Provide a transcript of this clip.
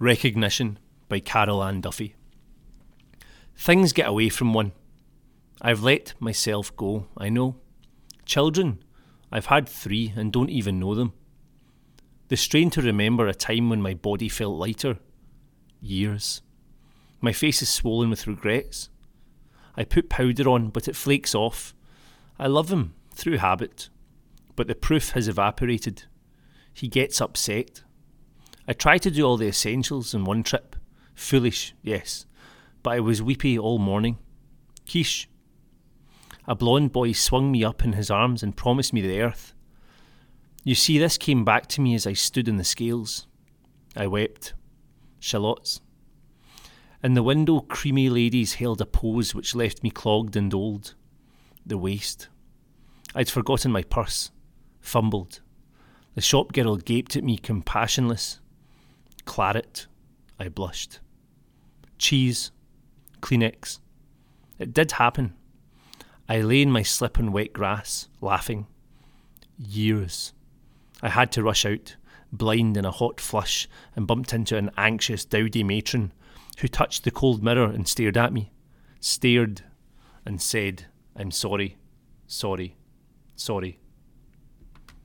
Recognition by Carol Ann Duffy. Things get away from one. I've let myself go, I know. Children, I've had three and don't even know them. The strain to remember a time when my body felt lighter. Years. My face is swollen with regrets. I put powder on, but it flakes off. I love him through habit, but the proof has evaporated. He gets upset. I tried to do all the essentials in one trip. Foolish, yes, but I was weepy all morning. Quiche. A blond boy swung me up in his arms and promised me the earth. You see, this came back to me as I stood in the scales. I wept. Shallots. In the window, creamy ladies held a pose which left me clogged and old. The waist. I'd forgotten my purse. Fumbled. The shop girl gaped at me compassionless. Claret. I blushed. Cheese. Kleenex. It did happen. I lay in my slip on wet grass, laughing. Years. I had to rush out, blind in a hot flush, and bumped into an anxious, dowdy matron who touched the cold mirror and stared at me. Stared and said, I'm sorry, sorry, sorry.